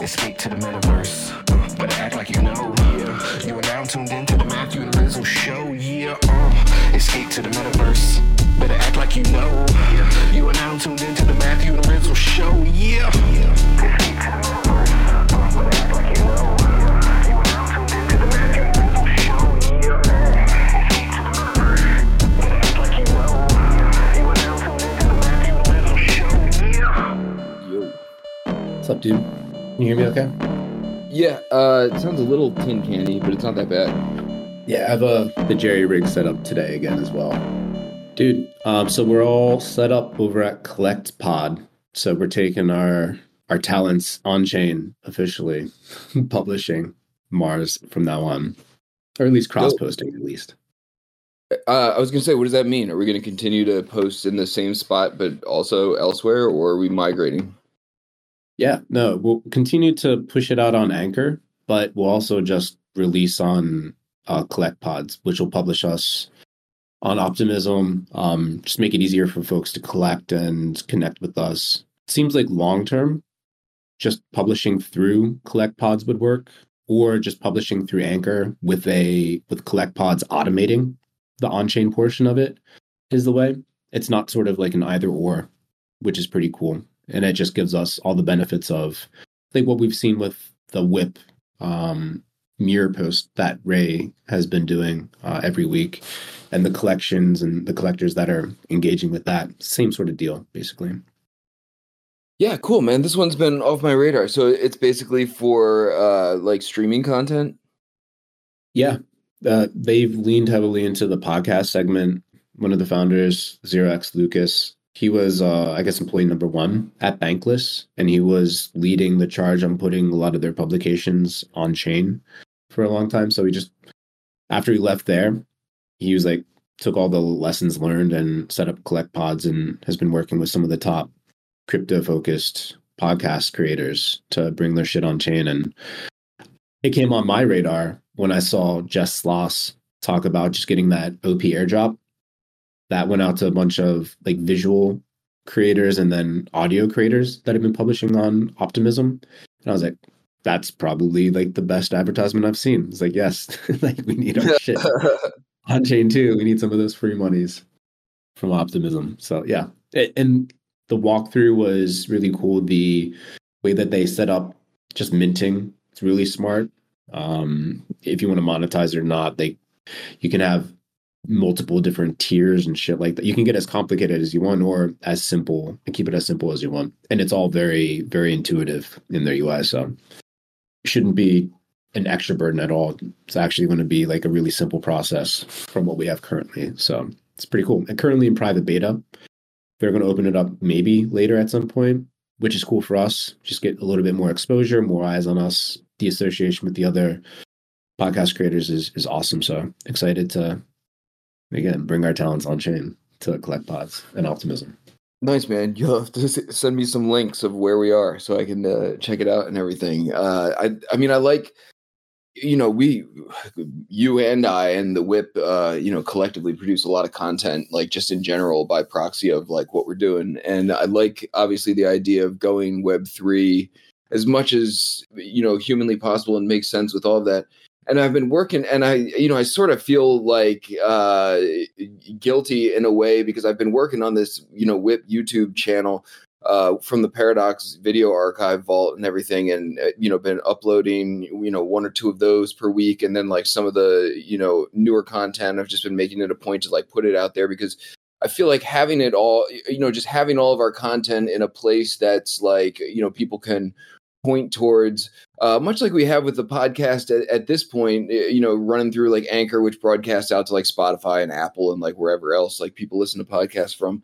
Uh, escape to the metaverse. Better act like you know. Yeah. You are now tuned into the Matthew and Rizzle show. Yeah. Escape to the metaverse. Uh, better act like you know. You are now tuned into the Matthew and Rizzle show. Yeah. Escape to the metaverse. Better act like you know. Yeah. You are now tuned into the Matthew and Rizzle show. Yeah. What's up, dude? Can you hear me okay? Yeah, uh, it sounds a little tin candy, but it's not that bad. Yeah, I have uh, the Jerry rig set up today again as well. Dude, um, so we're all set up over at Collect Pod. So we're taking our our talents on chain officially, publishing Mars from now on, or at least cross posting at least. Uh, I was gonna say, what does that mean? Are we gonna continue to post in the same spot, but also elsewhere, or are we migrating? Yeah, no, we'll continue to push it out on Anchor, but we'll also just release on uh, Collect Pods, which will publish us on Optimism. Um, just make it easier for folks to collect and connect with us. seems like long term, just publishing through Collect Pods would work, or just publishing through Anchor with a with Collect Pods automating the on-chain portion of it is the way. It's not sort of like an either or, which is pretty cool and it just gives us all the benefits of I think what we've seen with the WIP um, mirror post that Ray has been doing uh, every week, and the collections and the collectors that are engaging with that same sort of deal, basically. Yeah, cool, man. This one's been off my radar. So it's basically for uh, like streaming content. Yeah, uh, they've leaned heavily into the podcast segment. One of the founders, Zero X Lucas, he was, uh, I guess, employee number one at Bankless, and he was leading the charge on putting a lot of their publications on chain for a long time. So he just, after he left there, he was like, took all the lessons learned and set up Collect Pods and has been working with some of the top crypto focused podcast creators to bring their shit on chain. And it came on my radar when I saw Jess Sloss talk about just getting that OP airdrop that went out to a bunch of like visual creators and then audio creators that have been publishing on Optimism. And I was like, that's probably like the best advertisement I've seen. It's like, yes, like we need our shit on chain too. We need some of those free monies from Optimism. So yeah, and the walkthrough was really cool. The way that they set up just minting, it's really smart. Um, if you want to monetize or not, they you can have multiple different tiers and shit like that. You can get as complicated as you want or as simple and keep it as simple as you want. And it's all very, very intuitive in their UI. So shouldn't be an extra burden at all. It's actually going to be like a really simple process from what we have currently. So it's pretty cool. And currently in private beta, they're going to open it up maybe later at some point, which is cool for us. Just get a little bit more exposure, more eyes on us. The association with the other podcast creators is is awesome. So excited to again bring our talents on chain to collect pods and optimism. Nice man. You'll have to send me some links of where we are so I can uh, check it out and everything. Uh, I I mean I like you know we you and I and the WIP uh, you know collectively produce a lot of content like just in general by proxy of like what we're doing and I like obviously the idea of going web 3 as much as you know humanly possible and makes sense with all of that and I've been working, and I, you know, I sort of feel like uh, guilty in a way because I've been working on this, you know, WIP YouTube channel uh, from the Paradox Video Archive Vault and everything, and uh, you know, been uploading, you know, one or two of those per week, and then like some of the, you know, newer content. I've just been making it a point to like put it out there because I feel like having it all, you know, just having all of our content in a place that's like, you know, people can point towards uh, much like we have with the podcast at, at, this point you know running through like anchor which broadcasts out to like spotify and apple and like wherever else like people listen to podcasts from.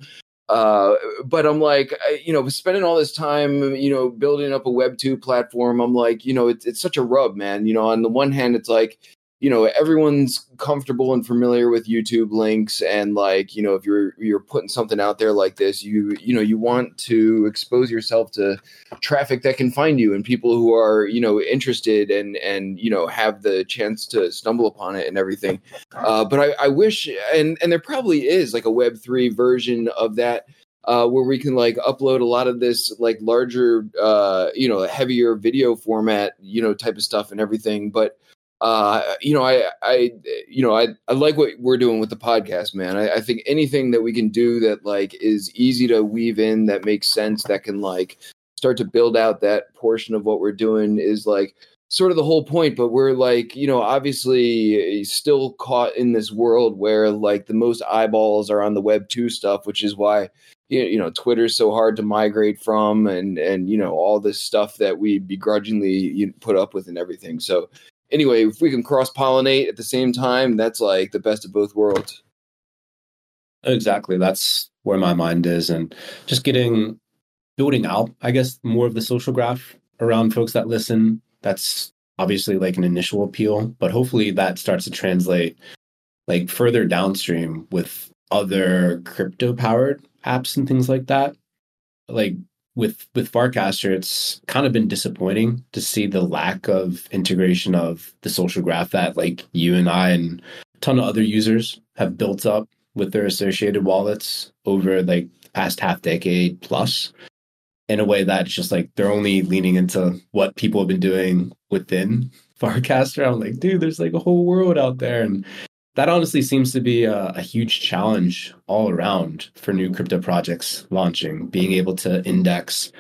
Uh, but i'm like I, you know spending all this time you know building up a web 2 platform i'm like you know it's, it's such a rub man. You know on the one hand it's like you know everyone's comfortable and familiar with youtube links and like you know if you're you're putting something out there like this you you know you want to expose yourself to traffic that can find you and people who are you know interested and and you know have the chance to stumble upon it and everything uh, but I, I wish and and there probably is like a web 3 version of that uh, where we can like upload a lot of this like larger, uh, you know, heavier video format, you know, type of stuff and everything. But uh, you know, I, I, you know, I, I like what we're doing with the podcast, man. I, I think anything that we can do that like is easy to weave in, that makes sense, that can like start to build out that portion of what we're doing is like sort of the whole point but we're like you know obviously still caught in this world where like the most eyeballs are on the web 2 stuff which is why you know twitter's so hard to migrate from and and you know all this stuff that we begrudgingly put up with and everything so anyway if we can cross pollinate at the same time that's like the best of both worlds. Exactly. That's where my mind is and just getting building out i guess more of the social graph around folks that listen. That's obviously like an initial appeal, but hopefully that starts to translate like further downstream with other crypto powered apps and things like that. Like with with Farcaster, it's kind of been disappointing to see the lack of integration of the social graph that like you and I and a ton of other users have built up with their associated wallets over like past half decade plus in a way that's just like they're only leaning into what people have been doing within Farcaster. I'm like, dude, there's like a whole world out there. And that honestly seems to be a, a, huge challenge all around for new crypto projects launching, being able to index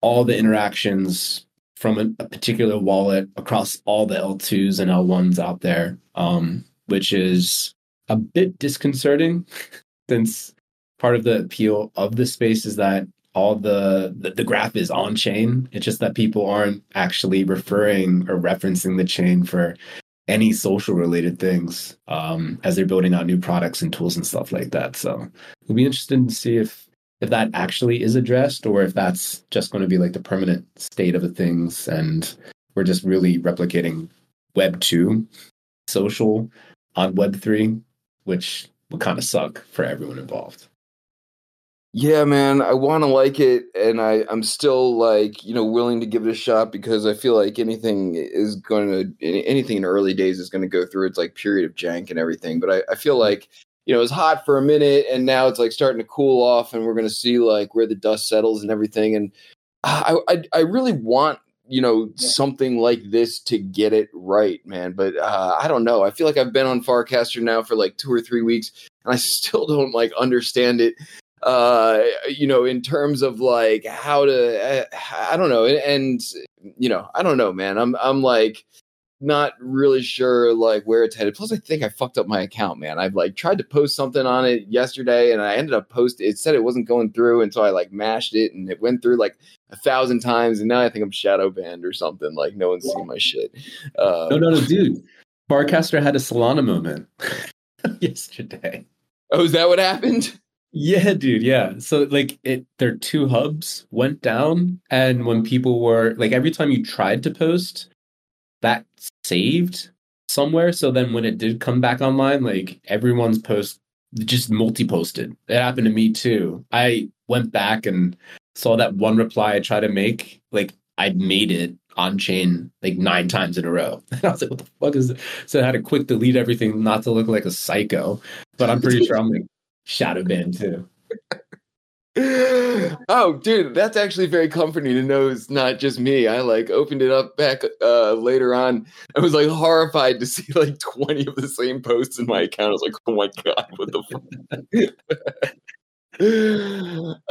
all the interactions from a, a particular wallet across all the L2s and L1s out there, um, which is a bit disconcerting since part of the appeal of the space is that all the, the, the graph is on chain. It's just that people aren't actually referring or referencing the chain for any social related things um, as they're building out new products and tools and stuff like that. So we'll be interested to see if if that actually is addressed or if that's just going to be like the permanent state of the things and we're just really replicating web 2 social on web 3 which would kind of suck for everyone involved yeah, man, I want to like it, and I I'm still like you know willing to give it a shot because I feel like anything is going to anything in early days is going to go through its like period of jank and everything. But I, I feel like you know it's hot for a minute, and now it's like starting to cool off, and we're going to see like where the dust settles and everything. And I I, I really want you know something like this to get it right, man. But uh, I don't know. I feel like I've been on Farcaster now for like two or three weeks, and I still don't like understand it uh you know in terms of like how to i don't know and, you know i don't know man. I'm i'm like not really sure like where it's headed. Plus i think i fucked up my account man. I've like tried to post something on it yesterday and i ended up posting it said it wasn't going through and so i like mashed it and it went through like a thousand times and now i think i'm shadow banned or something like no one's seen my shit. Uh, no no no dude. Farcaster had a solana moment yesterday. Oh is that what happened yeah, dude. Yeah. So like it their two hubs went down and when people were like every time you tried to post that saved somewhere so then when it did come back online like everyone's post just multi-posted. It happened to me too. I went back and saw that one reply I tried to make like I'd made it on chain like nine times in a row. And I was like, what the fuck is this? So I had to quick delete everything not to look like a psycho. But I'm pretty sure I'm like shadow ban too. oh, dude, that's actually very comforting to know it's not just me. I like opened it up back uh, later on. I was like horrified to see like 20 of the same posts in my account. I was like, oh my God, what the fuck?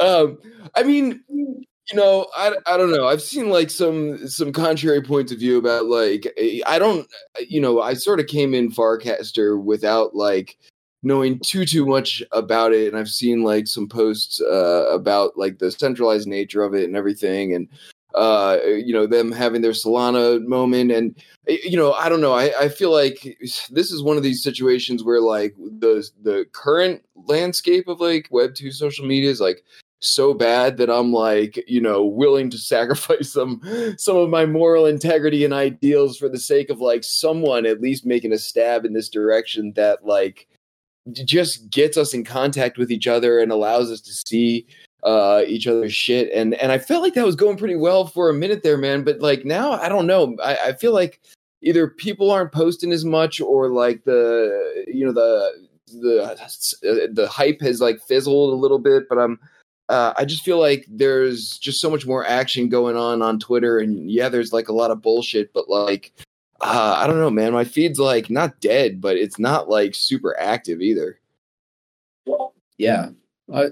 um, I mean, you know, I, I don't know. I've seen like some some contrary points of view about like I don't you know, I sort of came in Farcaster without like knowing too too much about it. And i've seen like some posts uh, about like the centralized nature of it and everything and uh you know them having their solana moment. And you know i don't know. I i feel like this is one of these situations where like the the current landscape of like web 2 social media is like so bad that i'm like you know willing to sacrifice some some of my moral integrity and ideals for the sake of like someone at least making a stab in this direction that like just gets us in contact with each other and allows us to see uh each other's shit. And and i felt like that was going pretty well for a minute there man. But like now i don't know. I, I feel like either people aren't posting as much or like the you know the the the hype has like fizzled a little bit. But i'm uh, I just feel like there's just so much more action going on on Twitter, and yeah, there's like a lot of bullshit, but like uh, I don't know, man. My feed's like not dead, but it's not like super active either. Yeah, uh,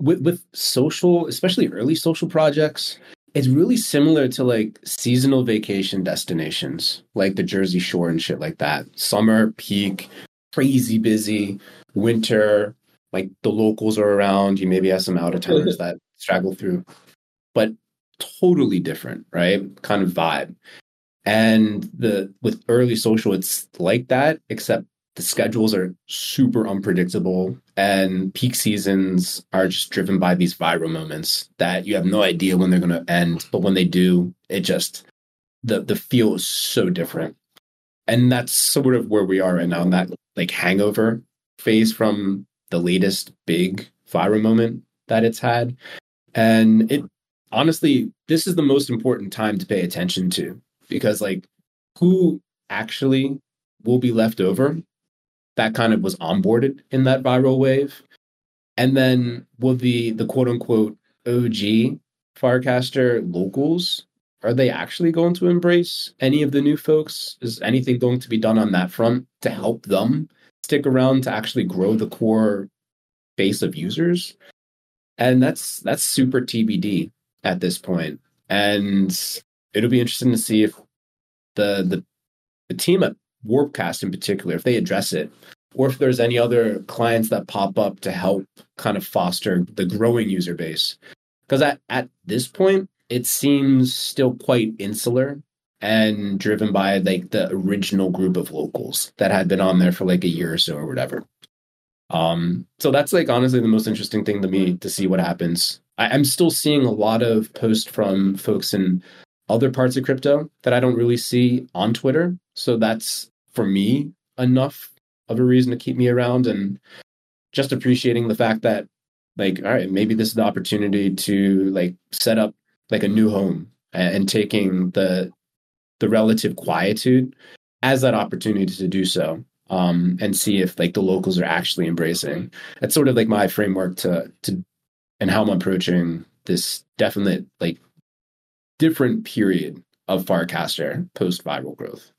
with with social, especially early social projects, it's really similar to like seasonal vacation destinations, like the Jersey Shore and shit like that. Summer peak, crazy busy. Winter, like the locals are around. You maybe have some out of towners that straggle through, but totally different, right? Kind of vibe. And the with early social, it's like that, except the schedules are super unpredictable and peak seasons are just driven by these viral moments that you have no idea when they're going to end. But when they do it just the the feel is so different. And that's sort of where we are right now in that like hangover phase from the latest big viral moment that it's had. And it honestly this is the most important time to pay attention to because like who actually will be left over that kind of was onboarded in that viral wave. And then will the the quote unquote OG Farcaster locals are they actually going to embrace any of the new folks? Is anything going to be done on that front to help them stick around to actually grow the core base of users? And that's that's super TBD at this. And it'll be interesting to see if the the the team at Warpcast in particular, if they address it, or if there's any other clients that pop up to help kind of foster the growing user base. Because at, at this point, it seems still quite insular and driven by like the original group of locals that had been on there for like a year or so or whatever. Um, so that's like honestly the most interesting thing to me to see what happens. I, I'm still seeing a lot of posts from folks in other parts of crypto that I don't really see on Twitter. So that's for me enough of a reason to keep me around and just appreciating the fact that like all right maybe this is the opportunity to like set up like a new home and, taking the the relative quietude as that opportunity to do so um and see if like the locals are actually embracing that's sort of like my framework to to and how i'm approaching this definite like different period of farcaster post viral growth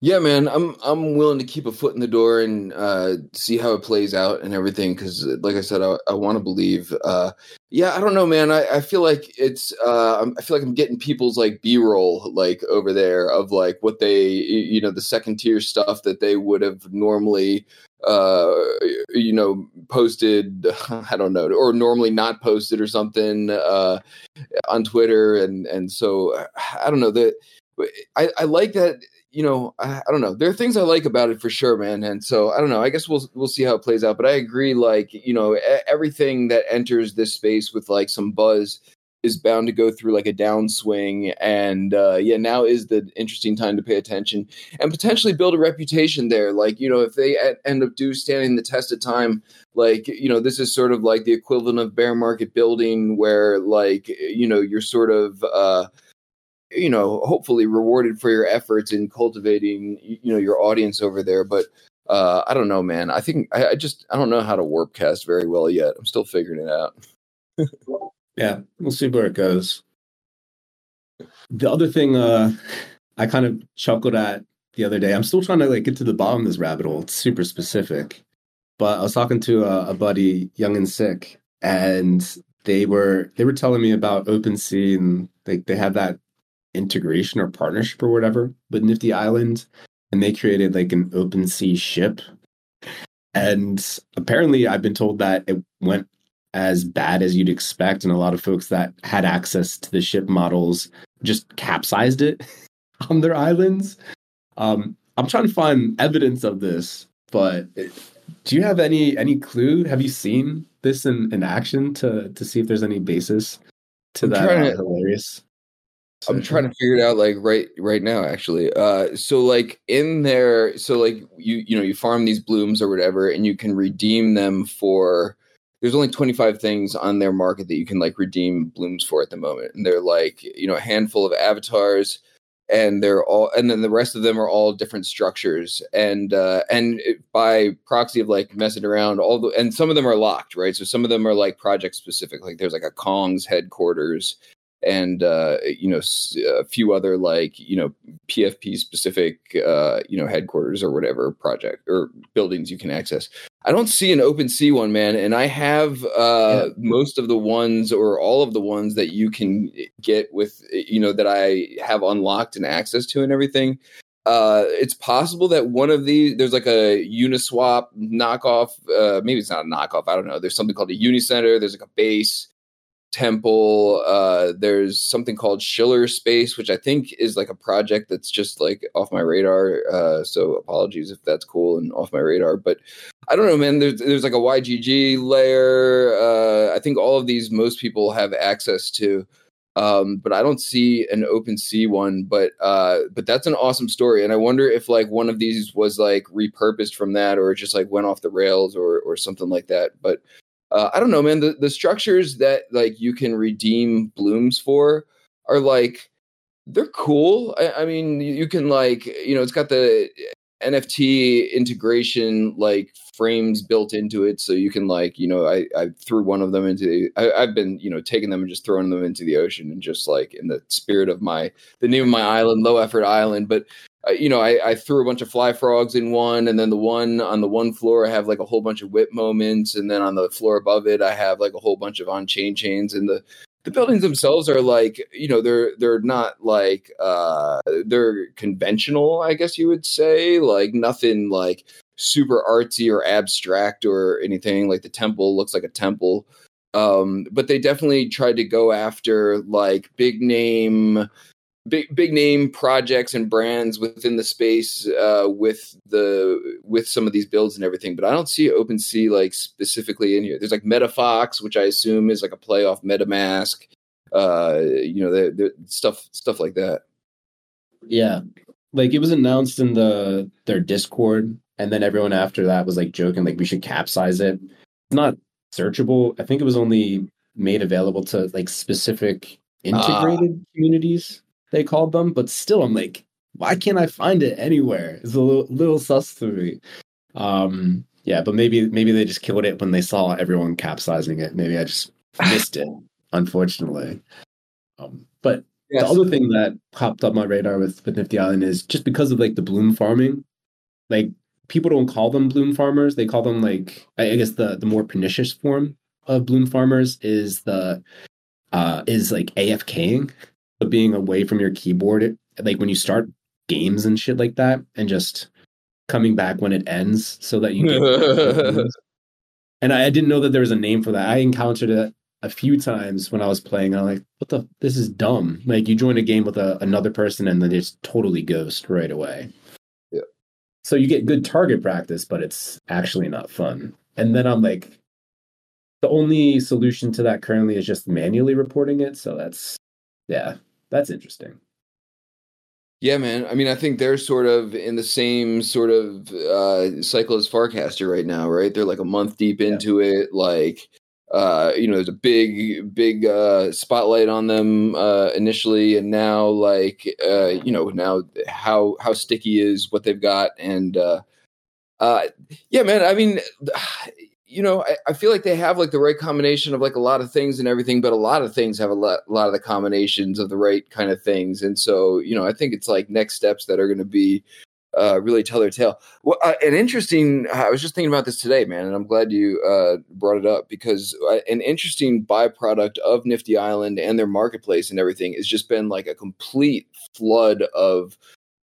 yeah, man, I'm I'm willing to keep a foot in the door and uh, see how it plays out and everything. Because, like I said, I, I want to believe. Uh, yeah, I don't know, man. I, I feel like it's. Uh, I feel like I'm getting people's like B-roll like over there of like what they, you know, the second tier stuff that they would have normally, uh, you know, posted. I don't know, or normally not posted or something uh, on Twitter, and and so I don't know that. I, I like that you know, I, I, don't know. There are things I like about it for sure, man. And so I don't know. I guess we'll we'll see how it plays out. But I agree. Like you know, everything that enters this space with like some buzz is bound to go through like a downswing. And uh, yeah, now is the interesting time to pay attention and potentially build a reputation there. Like you know, if they end up do standing the test of time, like you know, this is sort of like the equivalent of bear market building, where like you know you're sort of. uh you know hopefully rewarded for your efforts in cultivating you know your audience over there but uh i don't know man. I think i, I just i don't know how to warp cast very well yet. I'm still figuring it out. Yeah we'll see where it goes. The other thing uh i kind of chuckled at the other day i'm still trying to like get to the bottom of this rabbit hole. It's super specific. But i was talking to a, a buddy young and sick and they were they were telling me about OpenSea and they they have that integration or partnership or whatever with Nifty Island, and they created like an open sea ship. And apparently, I've been told that it went as bad as you'd expect, and a lot of folks that had access to the ship models just capsized it on their islands. Um, I'm trying to find evidence of this, but do you have any any clue? Have you seen this in, in action to to see if there's any basis to I'm that? Uh, hilarious I'm trying to figure it out like right right now actually. Uh so like in there so like you you know you farm these blooms or whatever and you can redeem them for there's only 25 things on their market that you can like redeem blooms for at the moment. And they're like you know a handful of avatars and they're all and then the rest of them are all different structures. And uh and by proxy of like messing around all the and some of them are locked right? So some of them are like project specific like there's like a kong's headquarters and uh you know a few other like you know pfp specific uh you know headquarters or whatever project or buildings you can access i don't see an open sea one man and i have uh yeah. most of the ones or all of the ones that you can get with you know that i have unlocked and access to and everything uh it's possible that one of these there's like a uniswap knockoff uh maybe it's not a knockoff i don't know there's something called a unicenter there's like a base temple uh there's something called schiller space which i think is like a project that's just like off my radar uh so apologies if that's cool and off my radar but i don't know man there's there's like a ygg layer uh i think all of these most people have access to um but i don't see an open sea one but uh but that's an awesome story and i wonder if like one of these was like repurposed from that or just like went off the rails or or something like that but uh, I don't know, man. The the structures that like you can redeem blooms for are like they're cool. I, I mean, you can like you know, it's got the NFT integration like frames built into it, so you can like you know, I I threw one of them into. The, I, I've been you know taking them and just throwing them into the ocean and just like in the spirit of my the name of my island, low effort island, but you know, I, I, threw a bunch of fly frogs in one, and then the one on the one floor, I have like a whole bunch of WIP moments, and then on the floor above it, I have like a whole bunch of on chain chains, and the the buildings themselves are like, you know, they're they're not like uh they're conventional, I guess you would say, like nothing like super artsy or abstract or anything. Like the temple looks like a temple, um, but they definitely tried to go after like big name big big name projects and brands within the space uh, with the with some of these builds and everything. But I don't see OpenSea like specifically in here. There's like MetaFox, which I assume is like a play off MetaMask. Uh, you know, the, the stuff stuff like that. Yeah, like it was announced in the their Discord, and then everyone after that was like joking like we should capsize it. It's not searchable. I think it was only made available to like specific integrated uh, communities they called them, but still, I'm like, why can't I find it anywhere? It's a little, little sus to me. Um, yeah, but maybe maybe they just killed it when they saw everyone capsizing it. Maybe I just missed it, unfortunately. Um, but yes. the other thing that popped up my radar with, with Nifty Island is just because of like the bloom farming, like people don't call them bloom farmers. They call them like I guess the the more pernicious form of bloom farmers is the uh is like AFKing being away from your keyboard, like when you start games and shit like that, and just coming back when it ends so that you and I, I, didn't know that there was a name for that. I encountered it a few times when I was playing. I'm like, what the? This is dumb. Like you join a game with a, another person and then just totally ghost right away. Yeah. So you get good target practice, but it's actually not fun. And then I'm like, the only solution to that currently is just manually reporting it. So that's yeah, that's interesting. Yeah, man. I mean, I think they're sort of in the same sort of uh, cycle as Farcaster right now, right? They're like a month deep into yeah. it. Like, uh, you know, there's a big, big uh, spotlight on them uh, initially, and now, like, uh, you know, now how how sticky is what they've got, and uh, uh, yeah, man. I mean, you know, I, I, feel like they have like the right combination of like a lot of things and everything, but a lot of things have a lot, a lot of the combinations of the right kind of things. And so, you know, I think it's like next steps that are going to be uh, really tell their tale. Well, uh, an interesting, I was just thinking about this today, man, and I'm glad you uh, brought it up because uh, an interesting byproduct of Nifty Island and their marketplace and everything has just been like a complete flood of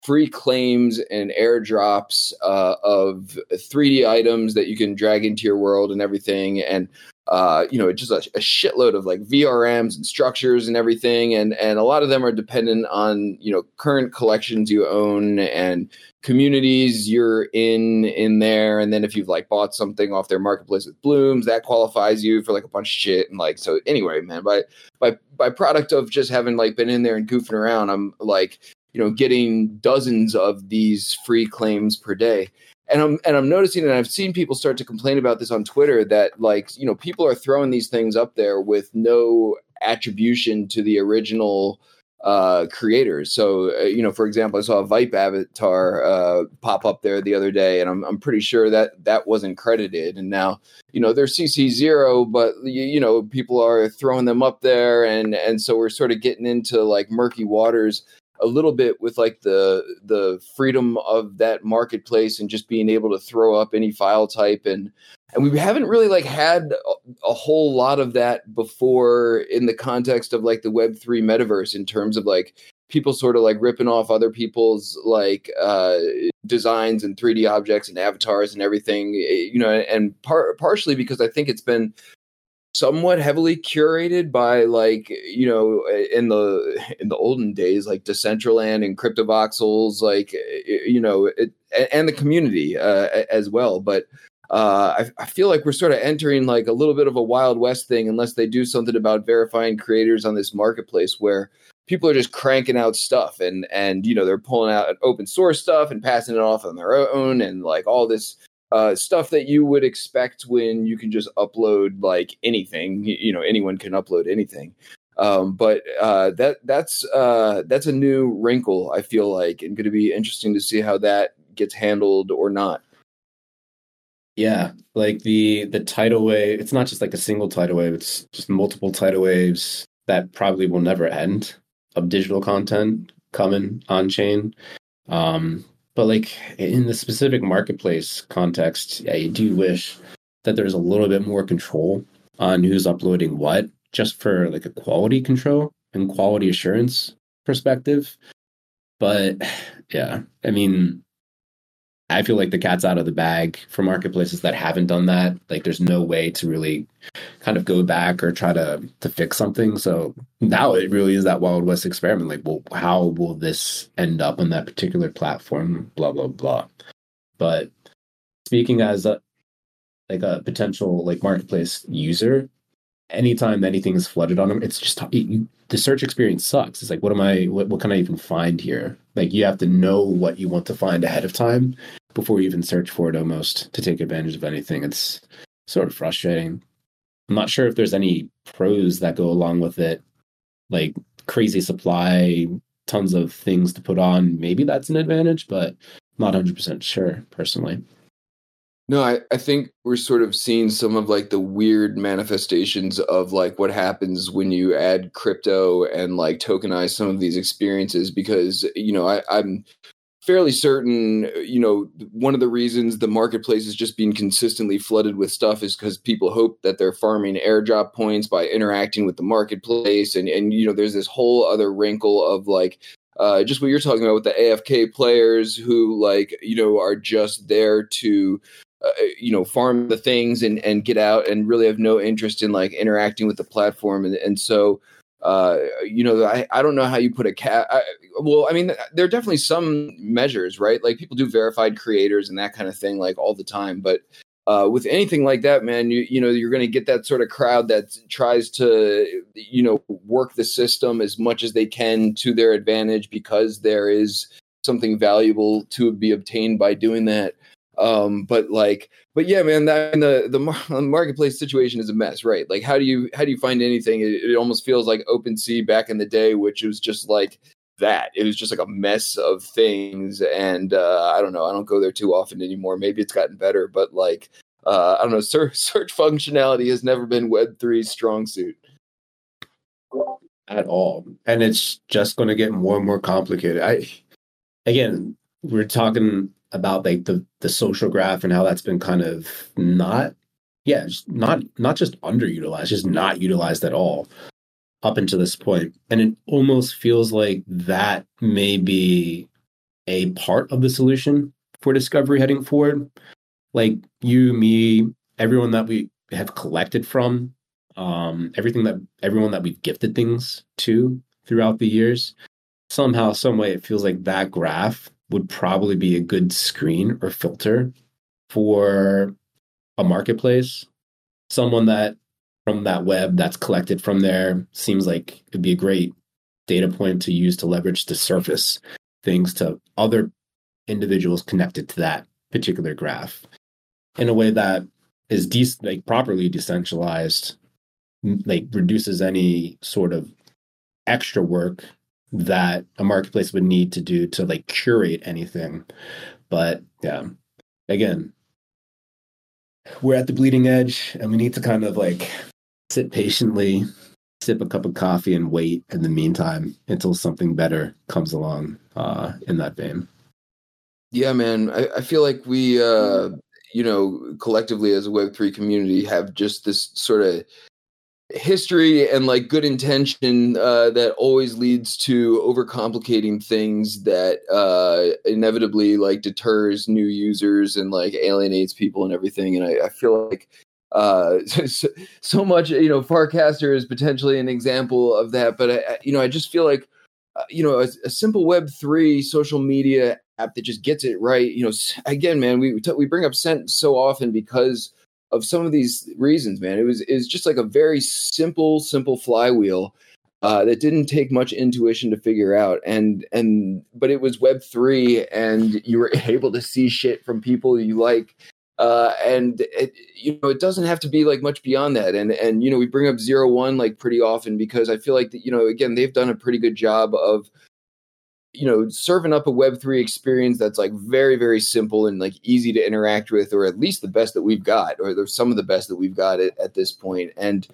free claims and airdrops uh, of 3D items that you can drag into your world and everything. And uh, you know, just a, a, shitload of like VRMs and structures and everything. And and a lot of them are dependent on you know current collections you own and communities you're in in there. And then if you've like bought something off their marketplace with blooms, that qualifies you for like a bunch of shit. And like so, anyway, man, by by by product of just having like been in there and goofing around, I'm like you know getting dozens of these free claims per day and i'm and i'm noticing and i've seen people start to complain about this on twitter that like you know people are throwing these things up there with no attribution to the original uh, creators. So, uh, you know, for example, I saw a Vipe avatar uh, pop up there the other day, and I'm, I'm pretty sure that that wasn't credited. And now, you know, they're CC zero, but you, you know, people are throwing them up there, and and so we're sort of getting into like murky waters a little bit with like the the freedom of that marketplace and just being able to throw up any file type. And and we haven't really like had a, whole lot of that before in the context of like the web3 metaverse in terms of like people sort of like ripping off other people's like uh designs and 3d objects and avatars and everything eh, you know and par- partially because i think it's been somewhat heavily curated by like you know in the in the olden days like decentraland and cryptovoxels like you know it, and the community uh, as well. But uh, I, I, feel like we're sort of entering like a little bit of a wild west thing unless they do something about verifying creators on this marketplace where people are just cranking out stuff and and you know they're pulling out open source stuff and passing it off on their own and like all this uh, stuff that you would expect when you can just upload like anything. You know, anyone can upload anything. Um, but uh, that that's uh, that's a new wrinkle. I feel like, and going to be interesting to see how that gets handled or not. Yeah, like the the tidal wave. It's not just like a single tidal wave. It's just multiple tidal waves that probably will never end of digital content coming on chain. Um, but like in the specific marketplace context, I do wish that there's a little bit more control on who's uploading what, just for like a quality control and quality assurance perspective. But yeah, I mean, I feel like the cat's out of the bag for marketplaces that haven't done that. Like there's no way to really kind of go back or try to to fix something. So now it really is that Wild West experiment. Like, well, how will this end up on that particular platform? Blah blah blah. But speaking as a like a potential like marketplace user, anytime anything is flooded on them, it's just it, the search experience sucks. It's like, what am I? What, what can I even find here? Like, you have to know what you want to find ahead of time before you even search for it, almost to take advantage of anything. It's sort of frustrating. I'm not sure if there's any pros that go along with it, like crazy supply, tons of things to put on. Maybe that's an advantage, but not 100% sure personally. No, I, I think we're sort of seeing some of like the weird manifestations of like what happens when you add crypto and like tokenize some of these experiences because you know I, I'm fairly certain you know one of the reasons the marketplace is just being consistently flooded with stuff is because people hope that they're farming airdrop points by interacting with the marketplace. And and you know there's this whole other wrinkle of like uh, just what you're talking about with the AFK players who like you know are just there to uh, you know farm the things and and get out and really have no interest in like interacting with the platform. And and so uh, you know I, I don't know how you put a cat well i mean there are definitely some measures right? Like people do verified creators and that kind of thing like all the time but uh, with anything like that man you you know you're going to get that sort of crowd that tries to you know work the system as much as they can to their advantage because there is something valuable to be obtained by doing that um but like but yeah man that the the marketplace situation is a mess right? Like how do you how do you find anything? It, it almost feels like OpenSea back in the day which was just like that. It was just like a mess of things and uh i don't know i don't go there too often anymore. Maybe it's gotten better but like uh i don't know search, search functionality has never been web 3's strong suit. At all. And it's just going to get more and more complicated. I again we're talking about like the the social graph and how that's been kind of not yeah not not just underutilized just not utilized at all up until this point. And it almost feels like that may be a part of the solution for discovery heading forward. Like you me everyone that we have collected from um everything that everyone that we've gifted things to throughout the years somehow some way it feels like that graph would probably be a good screen or filter for a marketplace. Someone that from that web that's collected from there seems like it'd be a great data point to use to leverage to surface things to other individuals connected to that particular graph in a way that is de- like properly decentralized like reduces any sort of extra work that a marketplace would need to do to like curate anything. But yeah, again, we're at the bleeding edge and we need to kind of like sit patiently, sip a cup of coffee and wait in the meantime until something better comes along uh, in that vein. Yeah, man. I, I feel like we, uh, you know, collectively as a Web3 community have just this sort of history and like good intention uh, that always leads to overcomplicating things that uh, inevitably like deters new users and like alienates people and everything. And I, I feel like uh, so, so, much, you know, Farcaster is potentially an example of that. But I, you know, I just feel like, uh, you know, a, a simple Web three social media app that just gets it right. You know, again, man, we we bring up Cent so often because of some of these reasons, man. It was is just like a very simple, simple flywheel uh, that didn't take much intuition to figure out, and and but it was Web three, and you were able to see shit from people you like. Uh, and it, you know it doesn't have to be like much beyond that and and you know we bring up zero one like pretty often because i feel like that you know again they've done a pretty good job of you know serving up a web3 experience that's like very very simple and like easy to interact with or at least the best that we've got or there's some of the best that we've got at, at this point. And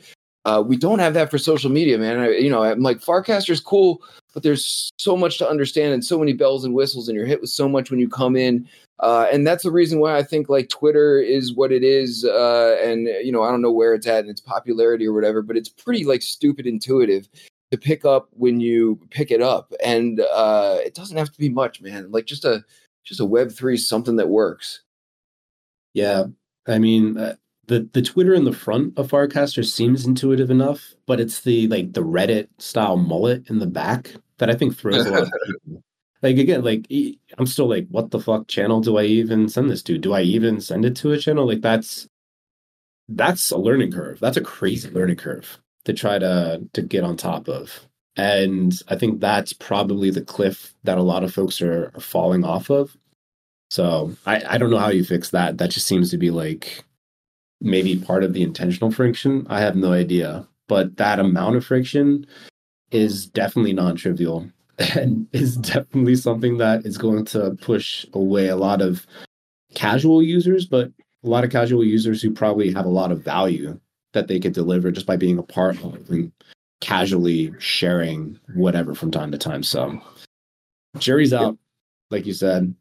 uh, we don't have that for social media man. I, you know i'm like farcaster's cool but there's so much to understand and so many bells and whistles and you're hit with so much when you come in. Uh, and that's the reason why i think like twitter is what it is uh, and you know i don't know where it's at and its popularity or whatever but it's pretty like stupid intuitive to pick up when you pick it up. And uh it doesn't have to be much man. Like just a just a web 3 something that works. Yeah. I mean uh, the the twitter in the front of farcaster seems intuitive enough but it's the like the reddit style mullet in the back that i think throws a lot of people. Like again like i'm still like what the fuck channel do i even send this to? Do i even send it to a channel? Like that's that's a learning curve. That's a crazy learning curve to try to to get on top of. And I think that's probably the cliff that a lot of folks are, are falling off of. So I, I don't know how you fix that. That just seems to be like maybe part of the intentional friction. I have no idea. But that amount of friction is definitely non trivial and is definitely something that is going to push away a lot of casual users, but a lot of casual users who probably have a lot of value that they could deliver just by being a part of and casually sharing whatever from time to time. So jury's out, like you said.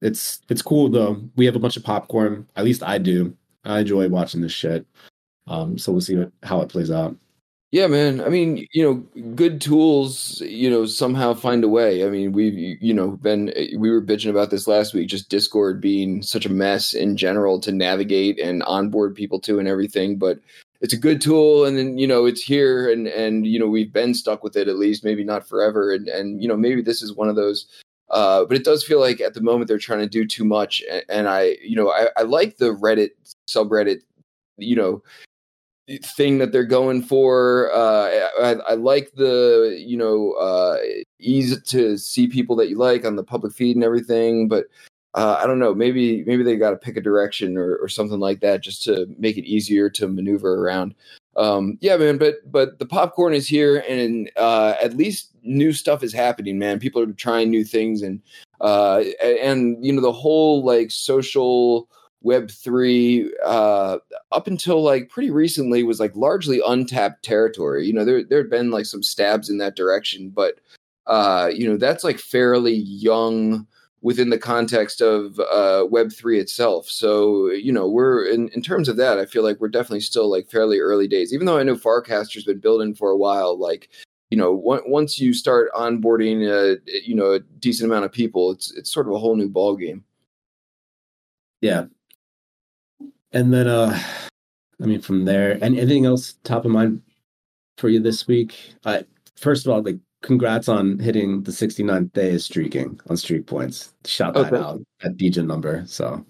It's it's cool though. We have a bunch of popcorn. At least I do. I enjoy watching this shit. Um, so we'll see what, how it plays out. Yeah, man. I mean, you know, good tools, you know, somehow find a way. I mean, we've, you know, been, we were bitching about this last week, just Discord being such a mess in general to navigate and onboard people to and everything. But it's a good tool and then you know it's here and and you know we've been stuck with it at least maybe not forever and and you know maybe this is one of those uh, but it does feel like at the moment they're trying to do too much and, and i you know I, I like the reddit subreddit you know thing that they're going for uh, I, I, like the you know uh, ease to see people that you like on the public feed and everything but uh, I don't know. Maybe maybe they got to pick a direction or, or something like that just to make it easier to maneuver around. Um, yeah, man. But but the popcorn is here, and uh, at least new stuff is happening, man. People are trying new things, and uh, and you know the whole like social Web three uh, up until like pretty recently was like largely untapped territory. You know there there had been like some stabs in that direction, but uh, you know that's like fairly young within the context of uh, Web3 itself. So, you know, we're in, in terms of that, I feel like we're definitely still like fairly early days, even though I know Farcaster's been building for a while. Like, you know, once you start onboarding, a, you know, a decent amount of people, it's it's sort of a whole new ball game. Yeah. And then, uh, I mean, from there, and anything else top of mind for you this week? I, first of all, like congrats on hitting the 69th day of streaking on streak points. Shout that okay. out at DJ number. So,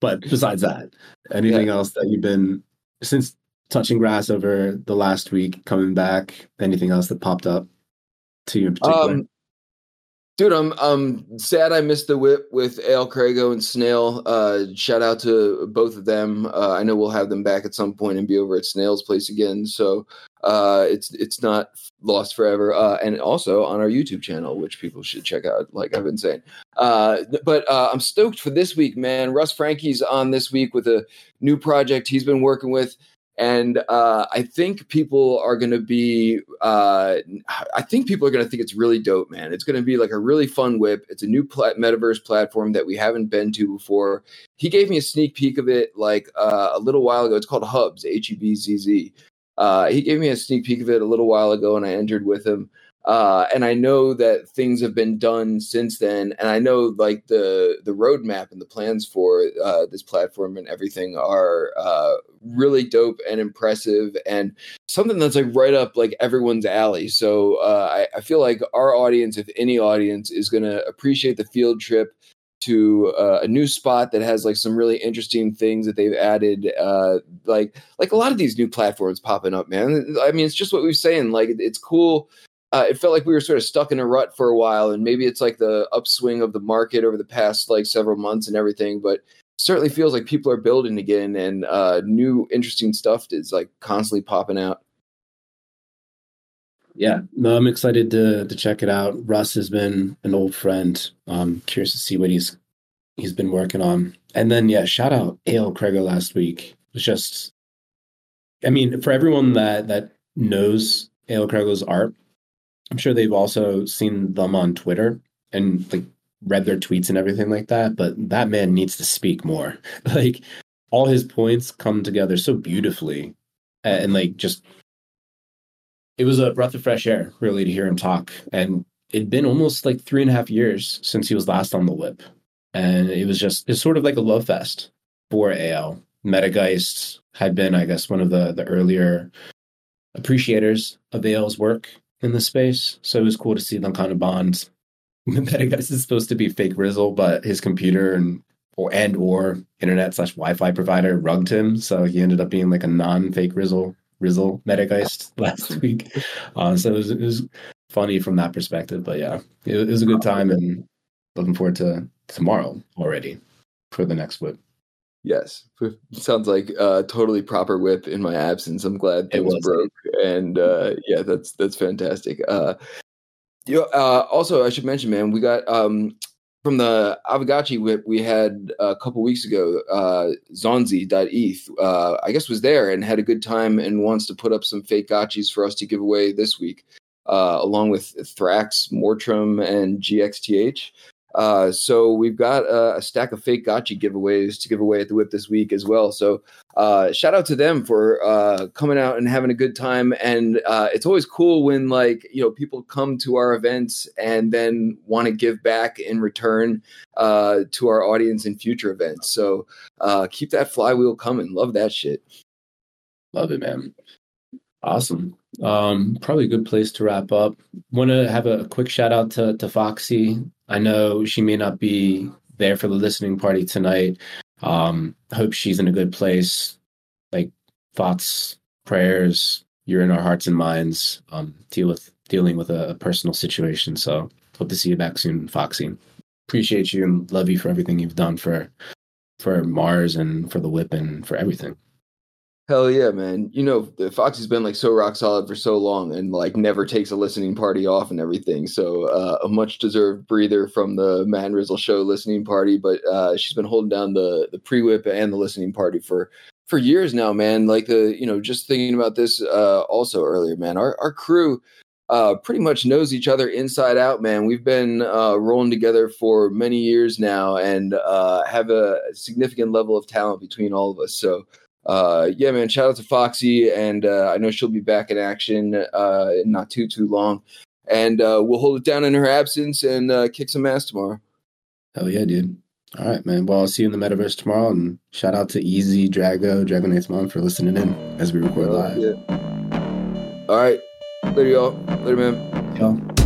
but besides that, anything yeah. else that you've been since touching grass over the last week, coming back? Anything else that popped up to you in particular? Um, dude, I'm I'm sad I missed the WIP with Al Crego and Snail. Uh, shout out to both of them. Uh, I know we'll have them back at some point and be over at Snail's place again. So uh, it's it's not lost forever. Uh, and also on our YouTube channel, which people should check out, like I've been saying. Uh, but uh, I'm stoked for this week, man. Russ Franky's on this week with a new project he's been working with. And uh, I think people are going to be, I think people are going to think it's really dope, man. It's going to be like a really fun WIP. It's a new metaverse platform that we haven't been to before. He gave me a sneak peek of it like a little while ago. It's called Hubzz, H E B Z Z. Uh, he gave me a sneak peek of it a little while ago, and I entered with him. Uh, and I know that things have been done since then, and I know like the the roadmap and the plans for uh, this platform and everything are uh, really dope and impressive, and something that's like right up like everyone's alley. So uh, I, I feel like our audience, if any audience, is going to appreciate the field trip to uh, a new spot that has like some really interesting things that they've added uh, like like a lot of these new platforms popping up man i mean it's just what we are saying like it's cool uh, it felt like we were sort of stuck in a rut for a while, and maybe it's like the upswing of the market over the past like several months and everything. But certainly feels like people are building again, and uh, new interesting stuff is like constantly popping out. Yeah, no, I'm excited to to check it out. Russ has been an old friend. Um, curious to see what he's he's been working on. And then yeah, shout out Al Crego last week. Was just, I mean, for everyone that that knows Al Crego's art, I'm sure they've also seen them on Twitter and like read their tweets and everything like that. But that man needs to speak more. like all his points come together so beautifully, and, and like just it was a breath of fresh air really to hear him talk. And it'd been almost like three and a half years since he was last on the WIP, and it was just it's sort of like a love fest for AL. Metageist had been, I guess, one of the the earlier appreciators of AL's work in the space. So it was cool to see them kind of bond. Metageist is supposed to be fake Rizzle, but his computer and or and or internet slash Wi-Fi provider rugged him, so he ended up being like a non-fake Rizzle Rizzle Metageist last week. Uh, so it was, it was funny from that perspective. But yeah, it, it was a good time, and looking forward to tomorrow already for the next WIP. Yes, sounds like a totally proper WIP in my absence. I'm glad it was broke, and uh, yeah, that's that's fantastic. Uh, you know, uh, also, I should mention, man, we got um, from the Aavegotchi WIP we had a couple weeks ago. Uh, Zaunzi.eth, uh, I guess, was there and had a good time and wants to put up some fake gotchis for us to give away this week, uh, along with Thrax, Mortrem, and GXTH. Uh, so we've got a, a, stack of fake gotchi giveaways to give away at the WIP this week as well. So uh, shout out to them for uh, coming out and having a good time. And uh, it's always cool when like you know people come to our events and then want to give back in return uh, to our audience in future events. So uh, keep that flywheel coming. Love that shit. Love it, man. Awesome. Um, probably a good place to wrap up. Want to have a quick shout out to to Foxy. I know she may not be there for the listening party tonight. Um, hope she's in a good place. Like thoughts, prayers, you're in our hearts and minds. Um, deal with dealing with a, a personal situation. So hope to see you back soon, Foxy. Appreciate you and love you for everything you've done for for Mars and for the WIP and for everything. Hell yeah, man. You know, the Foxy's been like so rock solid for so long and like never takes a listening party off and everything. So uh, a much deserved breather from the Man Rizzle show listening party. But uh, she's been holding down the the pre WIP and the listening party for for years now, man. Like the, you know, just thinking about this uh, also earlier, man. Our our crew uh, pretty much knows each other inside out, man. We've been uh, rolling together for many years now and uh, have a significant level of talent between all of us. So uh, yeah, man, shout out to Foxy, and uh, I know she'll be back in action uh, not too too long, and uh, we'll hold it down in her absence and uh, kick some ass tomorrow. Hell yeah, dude! All right, man. Well, I'll see you in the metaverse tomorrow, and shout out to Easy Drago Dragon mom for listening in as we record live. Yeah. All right, later, y'all. Later, man. Y'all.